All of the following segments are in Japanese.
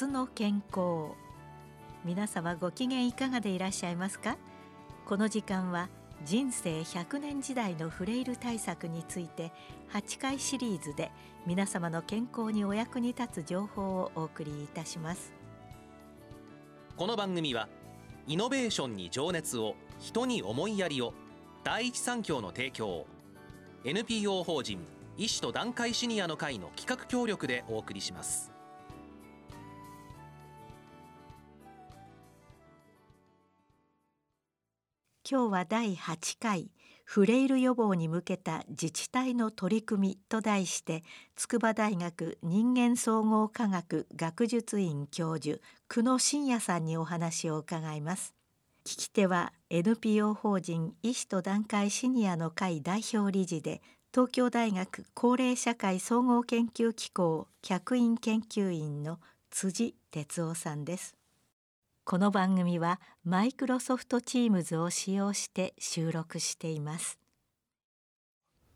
明日の健康。皆様ご機嫌いかがでいらっしゃいますか？この時間は人生100年時代のフレイル対策について8回シリーズで皆様の健康にお役に立つ情報をお送りいたします。この番組はイノベーションに情熱を人に思いやりを第一三共の提供 NPO 法人医師と団塊シニアの会の企画協力でお送りします。今日は第8回フレイル予防に向けた自治体の取り組みと題して筑波大学人間総合科学学術院教授久野真也さんにお話を伺います。聞き手は NPO 法人医師と団塊シニアの会代表理事で東京大学高齢社会総合研究機構客員研究員の辻哲夫さんです。この番組はマイクロソフトチームズを使用して収録しています。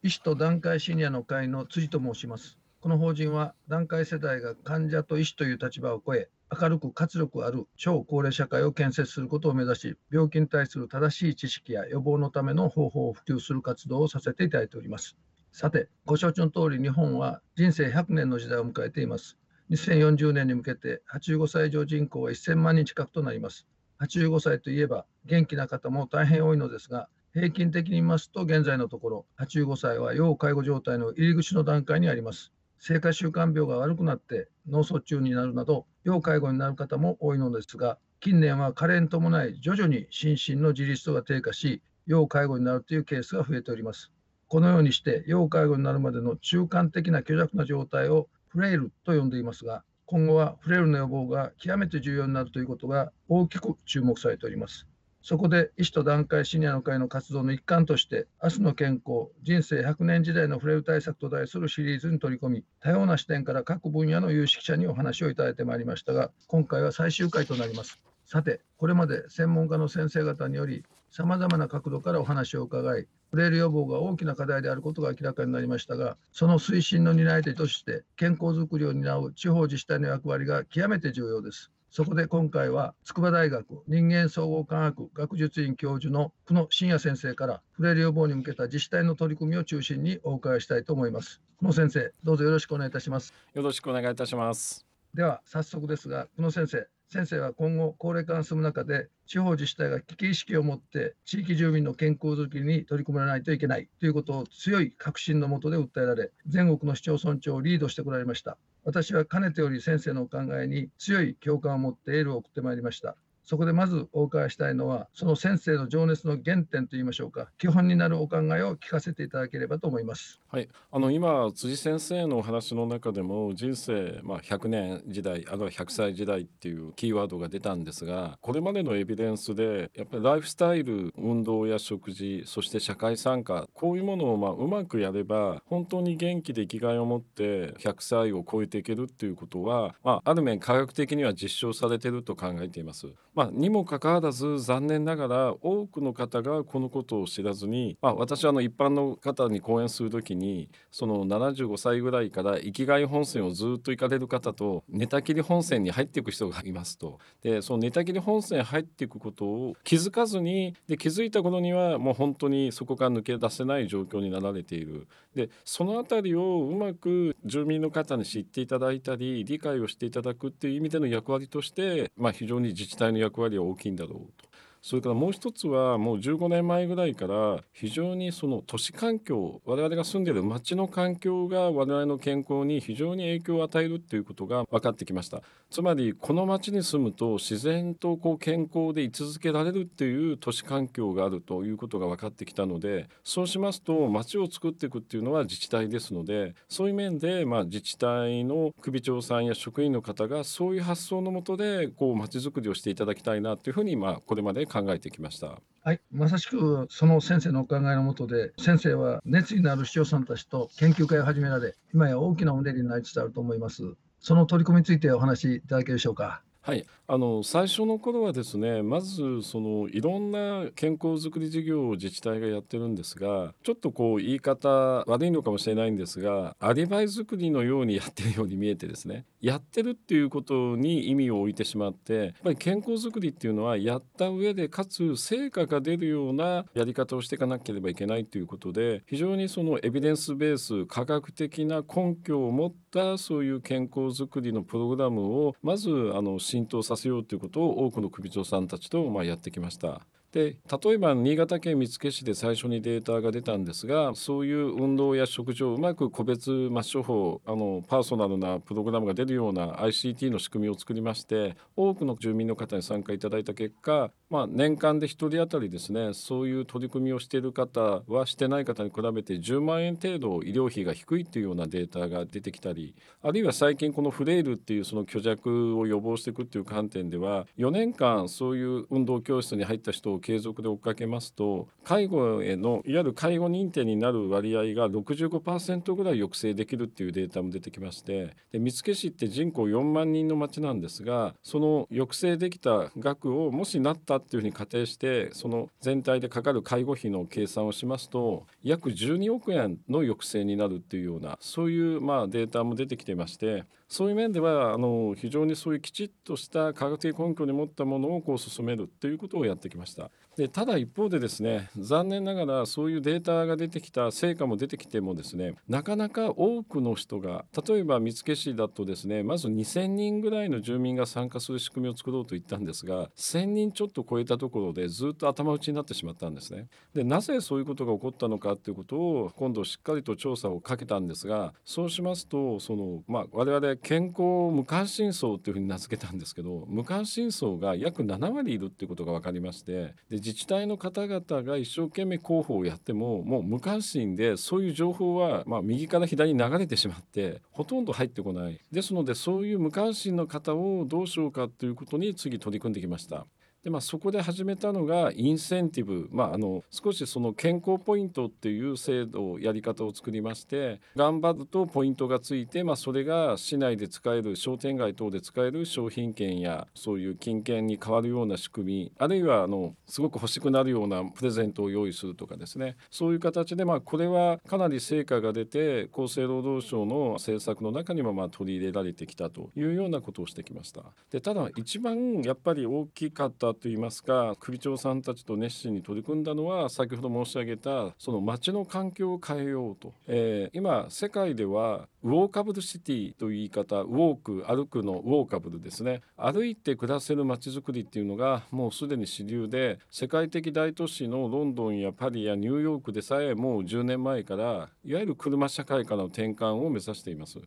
医師と団塊シニアの会の辻と申します。この法人は団塊世代が患者と医師という立場を超え明るく活力ある超高齢社会を建設することを目指し病気に対する正しい知識や予防のための方法を普及する活動をさせていただいております。さてご承知の通り日本は人生100年の時代を迎えています。2040年に向けて85歳以上人口は1000万人近くとなります。85歳といえば元気な方も大変多いのですが、平均的に見ますと現在のところ85歳は要介護状態の入り口の段階にあります。生活習慣病が悪くなって脳卒中になるなど要介護になる方も多いのですが近年は加齢に伴い徐々に心身の自立度が低下し要介護になるというケースが増えております。このようにして要介護になるまでの中間的な虚弱な状態をフレイルと呼んでいますが、今後はフレイルの予防が極めて重要になるということが大きく注目されております。そこで医師と団塊シニアの会の活動の一環として、明日の健康、人生100年時代のフレイル対策と題するシリーズに取り込み、多様な視点から各分野の有識者にお話をいただいてまいりましたが、今回は最終回となります。さて、これまで専門家の先生方により、さまざまな角度からお話を伺い、フレイル予防が大きな課題であることが明らかになりましたが、その推進の担い手として、健康づくりを担う地方自治体の役割が極めて重要です。そこで今回は筑波大学人間総合科学学術院教授の久野真也先生からフレイル予防に向けた自治体の取り組みを中心にお伺いしたいと思います。久野先生、どうぞよろしくお願いいたします。よろしくお願いいたします。では早速ですが、久野先生、先生は今後高齢化が進む中で地方自治体が危機意識を持って地域住民の健康づくりに取り組まないといけないということを強い確信のもとで訴えられ全国の市町村長をリードしてこられました。私はかねてより先生のお考えに強い共感を持ってエールを送ってまいりました。そこでまずお伺いしたいのは、その先生の情熱の原点といいましょうか、基本になるお考えを聞かせていただければと思います。はい、あの今辻先生のお話の中でも人生まあ100年時代あるいは100歳時代っていうキーワードが出たんですが、これまでのエビデンスでやっぱりライフスタイル、運動や食事、そして社会参加、こういうものをまあうまくやれば本当に元気で生きがいを持って100歳を超えていけるっていうことは、まあある面科学的には実証されてると考えています。まあ、にもかかわらず残念ながら多くの方がこのことを知らずに、まあ、私はあの一般の方に講演する時にその75歳ぐらいから生きがい本線をずっと行かれる方と寝たきり本線に入っていく人がいますと。でその寝たきり本線入っていくことを気づかずにで気づいた頃にはもう本当にそこから抜け出せない状況になられている。でその辺りをうまく住民の方に知っていただいたり理解をしていただくっていう意味での役割として、まあ、非常に自治体の役割は大きいんだろうと。それからもう一つはもう15年前ぐらいから非常にその都市環境我々が住んでいる街の環境が我々の健康に非常に影響を与えるっていうことが分かってきました。つまりこの街に住むと自然とこう健康で居続けられるっていう都市環境があるということが分かってきたのでそうしますと街を作っていくっていうのは自治体ですのでそういう面でまあ自治体の首長さんや職員の方がそういう発想のもとでこう街づくりをしていただきたいなというふうにまあこれまで考えてきました。はい、まさしくその先生のお考えのもとで、先生は熱意のある市長さんたちと研究会を始められ、今や大きなおねりになりつつあると思います。その取り組みについてお話しいただけるでしょうか。はい、あの最初の頃はですねまずそのいろんな健康づくり事業を自治体がやってるんですがちょっとこう言い方悪いのかもしれないんですがアリバイ作りのようにやってるように見えてですねやってるっていうことに意味を置いてしまってやっぱり健康づくりっていうのはやった上でかつ成果が出るようなやり方をしていかなければいけないということで非常にそのエビデンスベース科学的な根拠を持ったそういう健康づくりのプログラムをまずあの浸透させようということを多くの首長さんたちとまあやってきました。で例えば新潟県見附市で最初にデータが出たんですがそういう運動や食事をうまく個別抹消法あのパーソナルなプログラムが出るような ICT の仕組みを作りまして多くの住民の方に参加いただいた結果、まあ、年間で1人当たりですねそういう取り組みをしている方はしてない方に比べて10万円程度医療費が低いっていうようなデータが出てきたりあるいは最近このフレイルっていうその虚弱を予防していくっていう観点では4年間そういう運動教室に入った人を継続で追っかけますと介護へのいわゆる介護認定になる割合が65%ぐらい抑制できるっていうデータも出てきましてで見附市って人口4万人の町なんですがその抑制できた額をもしなったっていうふうに仮定してその全体でかかる介護費の計算をしますと約12億円の抑制になるっていうようなそういうまあデータも出てきてましてそういう面ではあの非常にそういうきちっとした科学的根拠に持ったものをこう進めるということをやってきました。でただ一方でですね残念ながらそういうデータが出てきた成果も出てきてもですねなかなか多くの人が例えば見附市だとですねまず2,000人ぐらいの住民が参加する仕組みを作ろうと言ったんですが1,000人ちょっと超えたところでずっと頭打ちになってしまったんですね。でなぜそういうことが起こったのかということを今度しっかりと調査をかけたんですがそうしますとその、まあ、我々健康無関心層というふうに名付けたんですけど無関心層が約7割いるっていうことが分かりましてで自治体の方々が一生懸命広報をやってももう無関心でそういう情報はまあ右から左に流れてしまってほとんど入ってこないですのでそういう無関心の方をどうしようかということに次取り組んできました。でまあ、そこで始めたのがインセンティブ、まあ、あの少しその健康ポイントっていう制度やり方を作りまして頑張るとポイントがついて、まあ、それが市内で使える商店街等で使える商品券やそういう金券に変わるような仕組みあるいはあのすごく欲しくなるようなプレゼントを用意するとかですねそういう形で、まあ、これはかなり成果が出て厚生労働省の政策の中にもまあ取り入れられてきたというようなことをしてきました。でただ一番やっぱり大きかったといいますか首長さんたちと熱心に取り組んだのは先ほど申し上げたその街の環境を変えようと、えー、今世界ではウォーカブルシティという言い方ウォーク歩くのウォーカブルですね歩いて暮らせる街づくりっていうのがもうすでに主流で世界的大都市のロンドンやパリやニューヨークでさえもう10年前からいわゆる車社会からの転換を目指しています。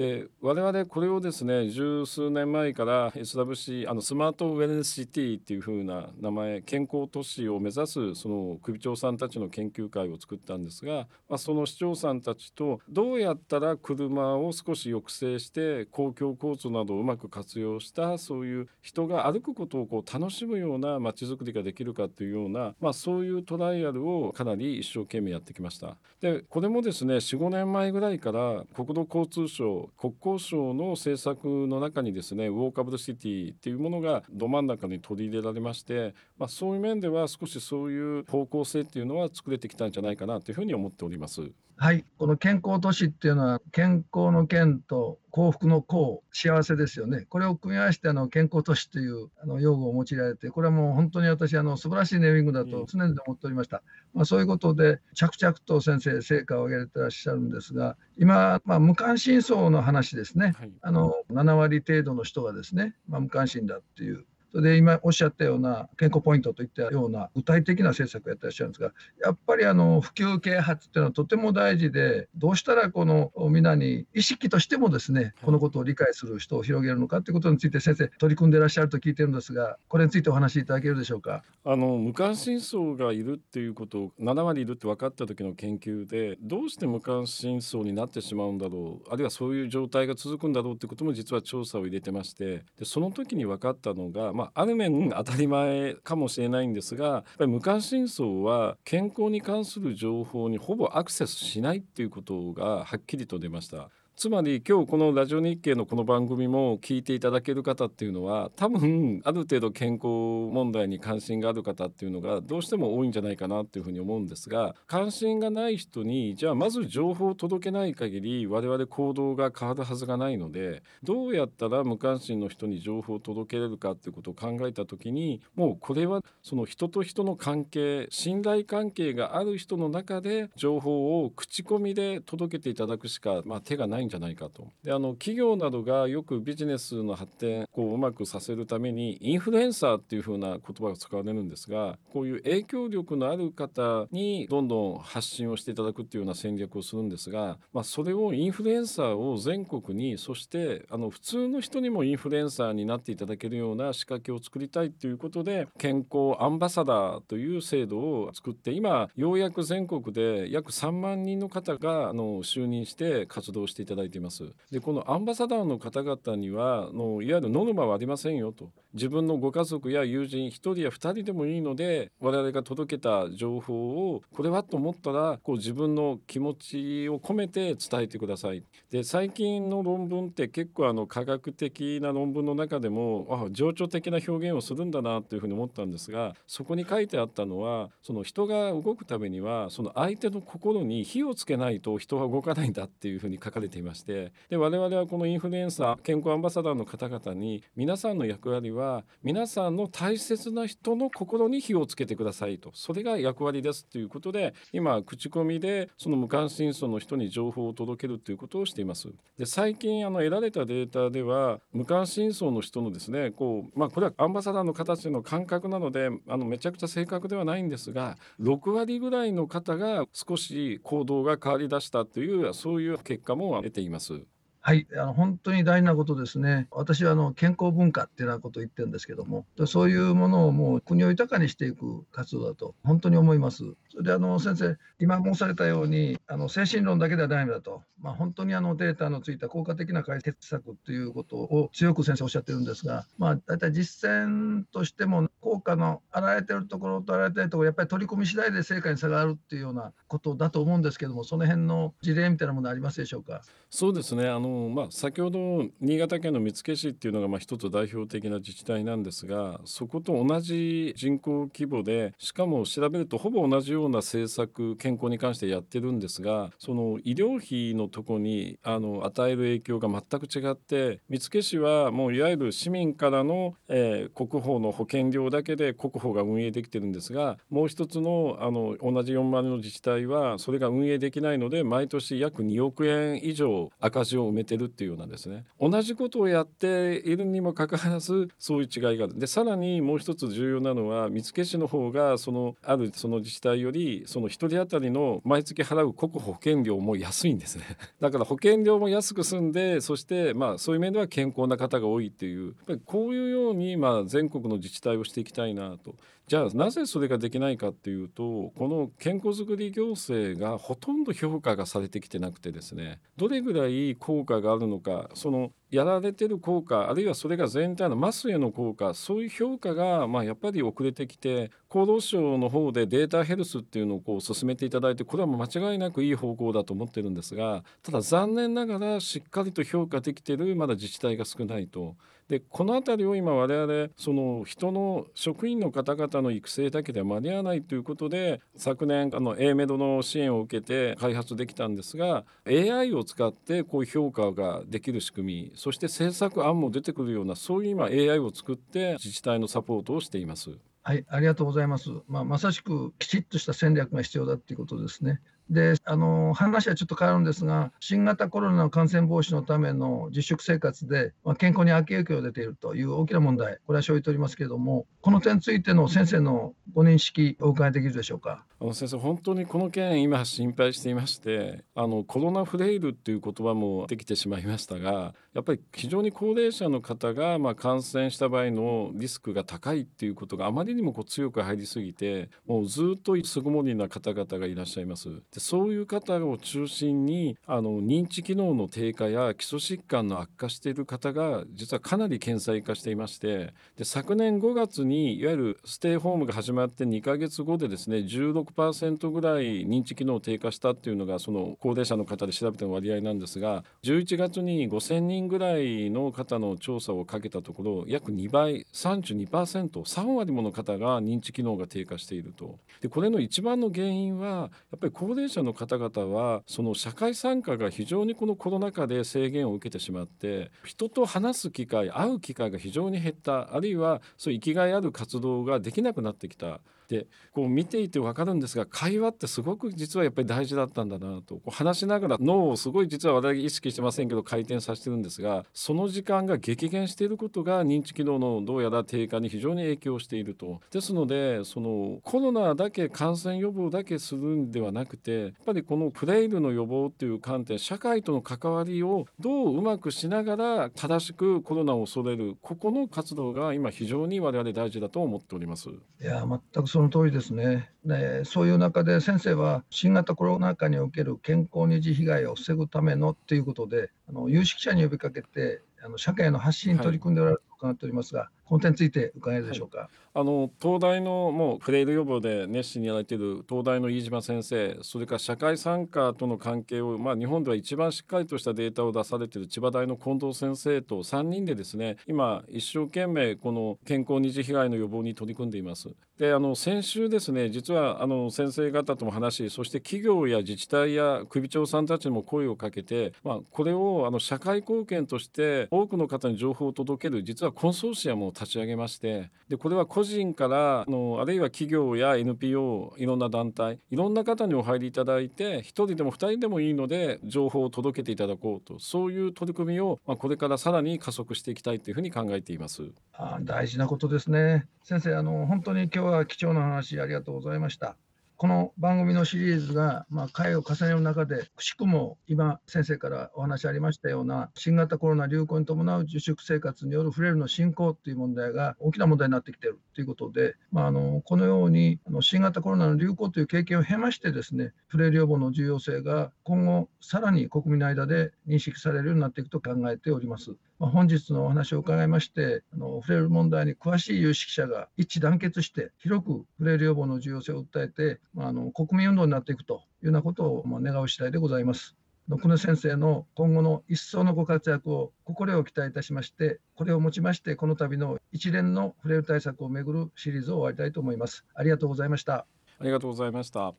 で我々これをですね十数年前から SWC あのスマートウェルネスシティっていう風な名前健康都市を目指すその首長さんたちの研究会を作ったんですが、まあ、その市長さんたちとどうやったら車を少し抑制して公共交通などをうまく活用したそういう人が歩くことをこう楽しむような街づくりができるかというような、まあ、そういうトライアルをかなり一生懸命やってきました。でこれもですね45年前ぐらいから国土交通省国交省の政策の中にですねウォーカブルシティっていうものがど真ん中に取り入れられまして、まあ、そういう面では少しそういう方向性っていうのは作れてきたんじゃないかなというふうに思っております。はい、この健康都市っていうのは健康の健と幸福の幸、幸せですよね。これを組み合わせてあの健康都市というあの用語を用いられて、これはもう本当に私、あの素晴らしいネーミングだと常々思っておりました。まあ、そういうことで、着々と先生、成果を上げてらっしゃるんですが、今、まあ、無関心層の話ですね、はい、あの7割程度の人がですね、まあ、無関心だっていうそれで今おっしゃったような健康ポイントといったような具体的な政策をやってらっしゃるんですが、やっぱりあの普及啓発っていうのはとても大事で、どうしたらこの皆に意識としてもですね、このことを理解する人を広げるのかということについて先生、取り組んでいらっしゃると聞いてるんですが、これについてお話しいただけるでしょうか？あの無関心層がいるっていうことを7割いるって分かった時の研究で、どうして無関心層になってしまうんだろう、あるいはそういう状態が続くんだろうってことも実は調査を入れてまして、でその時に分かったのが、まあ、ある面当たり前かもしれないんですがやっぱり無関心層は健康に関する情報にほぼアクセスしないっていうことがはっきりと出ました。つまり今日このラジオ日経のこの番組も聞いていただける方っていうのは多分ある程度健康問題に関心がある方っていうのがどうしても多いんじゃないかなっていうふうに思うんですが関心がない人にじゃあまず情報を届けない限り我々行動が変わるはずがないのでどうやったら無関心の人に情報を届けれるかっていうことを考えた時にもうこれはその人と人の関係信頼関係がある人の中で情報を口コミで届けていただくしか、まあ、手がないんじゃないかと。であの企業などがよくビジネスの発展こううまくさせるためにインフルエンサーっていう風な言葉が使われるんですがこういう影響力のある方にどんどん発信をしていただくっていうような戦略をするんですが、まあ、それをインフルエンサーを全国にそしてあの普通の人にもインフルエンサーになっていただけるような仕掛けを作りたいということで健康アンバサダーという制度を作って今ようやく全国で約3万人の方があの就任して活動していただいています。でこのアンバサダーの方々にはのいわゆるノルマはありませんよと自分のご家族や友人1人や2人でもいいので我々が届けた情報をこれはと思ったらこう自分の気持ちを込めて伝えてください。で最近の論文って結構あの科学的な論文の中でもあ情緒的な表現をするんだなというふうに思ったんですがそこに書いてあったのはその人が動くためにはその相手の心に火をつけないと人は動かないんだっていうふうに書かれていまましてで我々はこのインフルエンサー健康アンバサダーの方々に皆さんの役割は皆さんの大切な人の心に火をつけてくださいとそれが役割ですということで今口コミでその無関心層の人に情報を届けるということをしています。で最近あの得られたデータでは無関心層の人のですねこうまあこれはアンバサダーの形の感覚なのであのめちゃくちゃ正確ではないんですが6割ぐらいの方が少し行動が変わりだしたというそういう結果も得ています。はい、あの本当に大事なことですね。私はあの健康文化っていうようなことを言ってるんですけども、そういうものをもう国を豊かにしていく活動だと本当に思います。それであの先生、今申されたようにあの精神論だけではダメだと、まあ、本当にあのデータのついた効果的な解決策ということを強く先生おっしゃってるんですが、まあ、大体実践としても効果の現れてるところと現れてるところ、やっぱり取り組み次第で成果に差があるっていうようなことだと思うんですけども、その辺の事例みたいなものありますでしょうか？そうですねあのまあ、先ほど新潟県の見附市っていうのがまあ一つ代表的な自治体なんですがそこと同じ人口規模でしかも調べるとほぼ同じようような政策健康に関してやってるんですがその医療費のとこにあの与える影響が全く違って見附市はもういわゆる市民からの、えー、国保の保険料だけで国保が運営できてるんですがもう一つのあの同じ4万の自治体はそれが運営できないので毎年約2億円以上赤字を埋めてるっていうようなですね。同じことをやっているにもかかわらずそういう違いがある。でさらにもう一つ重要なのは見附市の方がそのあるその自治体よよりその1人当たりの毎月払う国保険料も安いんですね。だから保険料も安く済んでそしてまあそういう面では健康な方が多いっていう。やっぱりこういうようにまあ全国の自治体をしていきたいなと。じゃあなぜそれができないかっていうとこの健康づくり行政がほとんど評価がされてきてなくてですね。どれぐらい効果があるのかそのやられてる効果あるいはそれが全体のマスへの効果そういう評価がまあやっぱり遅れてきて厚労省の方でデータヘルスっていうのをこう進めていただいてこれはもう間違いなくいい方向だと思ってるんですがただ残念ながらしっかりと評価できてるまだ自治体が少ないと。でこの辺りを今我々その人の職員の方々の育成だけでは間に合わないということで昨年あの A メドの支援を受けて開発できたんですが AI を使ってこういう評価ができる仕組みそして政策案も出てくるようなそういう今 AI を作って自治体のサポートをしています。はい、ありがとうございます。まあ、まさしくきちっとした戦略が必要だということですね。であの話はちょっと変わるんですが、新型コロナの感染防止のための自粛生活で、まあ、健康に悪影響が出ているという大きな問題、これは生じておりますけれども、この点についての先生のご認識、お伺いできるでしょうか？あの先生、本当にこの件、今、心配していまして、あのコロナフレイルっていう言葉もできてしまいましたが、やっぱり非常に高齢者の方がまあ感染した場合のリスクが高いっていうことがあまりにもこう強く入りすぎて、もうずっと巣ごもりな方々がいらっしゃいます。でそういう方を中心にあの認知機能の低下や基礎疾患の悪化している方が実はかなり顕在化していましてで昨年5月にいわゆるステイホームが始まって2ヶ月後でですね16%ぐらい認知機能低下したっていうのがその高齢者の方で調べた割合なんですが11月に5000人ぐらいの方の調査をかけたところ約2倍 32%3 割もの方が認知機能が低下していると。でこれの一番の原因はやっぱり高齢者の方々はその社会参加が非常にこのコロナ禍で制限を受けてしまって人と話す機会会う機会が非常に減ったあるいはそういう生きがいある活動ができなくなってきた。でこう見ていて分かるんですが会話ってすごく実はやっぱり大事だったんだなとこう話しながら脳をすごい実は我々意識してませんけど回転させてるんですがその時間が激減していることが認知機能のどうやら低下に非常に影響していると。ですのでそのコロナだけ感染予防だけするんではなくてやっぱりこのフレイルの予防っていう観点社会との関わりをどううまくしながら正しくコロナを恐れるここの活動が今非常に我々大事だと思っております。いや全くその通りですね。ねそういう中で先生は新型コロナ禍における健康二次被害を防ぐためのということであの有識者に呼びかけてあの社会の発信に取り組んでおられると伺っておりますが、はい、この点について伺えるでしょうか？はいあの東大のもうフレイル予防で熱心にやられている東大の飯島先生それから社会参加との関係を、まあ、日本では一番しっかりとしたデータを出されている千葉大の近藤先生と3人でですね今一生懸命この健康二次被害の予防に取り組んでいます。であの先週ですね実はあの先生方とも話しそして企業や自治体や首長さんたちにも声をかけて、まあ、これをあの社会貢献として多くの方に情報を届ける実はコンソーシアムを立ち上げましてでこれは個人からのあるいは企業や NPO いろんな団体いろんな方にお入りいただいて1人でも2人でもいいので情報を届けていただこうとそういう取り組みを、まあ、これからさらに加速していきたいというふうに考えています。あ大事なことですね先生あの本当に今日は貴重な話ありがとうございました。この番組のシリーズが、まあ、回を重ねる中で、くしくも今、先生からお話ありましたような、新型コロナ流行に伴う自粛生活によるフレイルの進行という問題が大きな問題になってきているということで、まあ、あのこのようにあの新型コロナの流行という経験を経ましてですね、フレイル予防の重要性が今後、さらに国民の間で認識されるようになっていくと考えております。まあ、本日のお話を伺いましてあのフレイル問題に詳しい有識者が一致団結して広くフレイル予防の重要性を訴えて、まあ、あの国民運動になっていくというようなことを、まあ、願う次第でございます。久野先生の今後の一層のご活躍を心を期待いたしましてこれをもちましてこの度の一連のフレイル対策をめぐるシリーズを終わりたいと思います。ありがとうございました。ありがとうございました。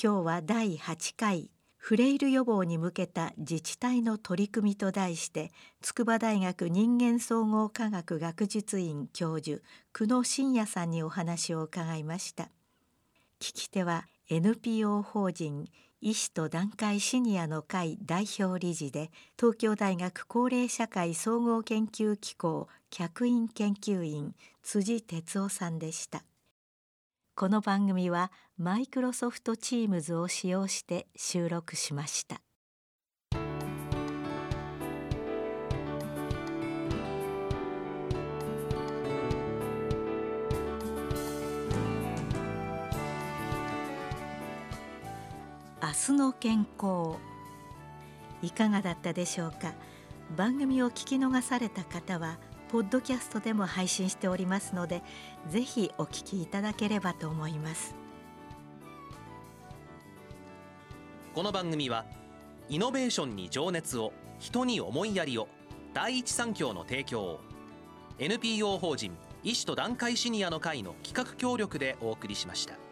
今日は第8回フレイル予防に向けた自治体の取り組みと題して筑波大学人間総合科学学術院教授久野真也さんにお話を伺いました。聞き手は NPO 法人医師と団塊シニアの会代表理事で東京大学高齢社会総合研究機構客員研究員辻哲夫さんでした。この番組はマイクロソフトチームズを使用して収録しました。明日の健康いかがだったでしょうか？番組を聞き逃された方はポッドキャストでも配信しておりますのでぜひお聞きいただければと思いますこの番組はイノベーションに情熱を人に思いやりを第一三共の提供を NPO 法人医師と団塊シニアの会の企画協力でお送りしました。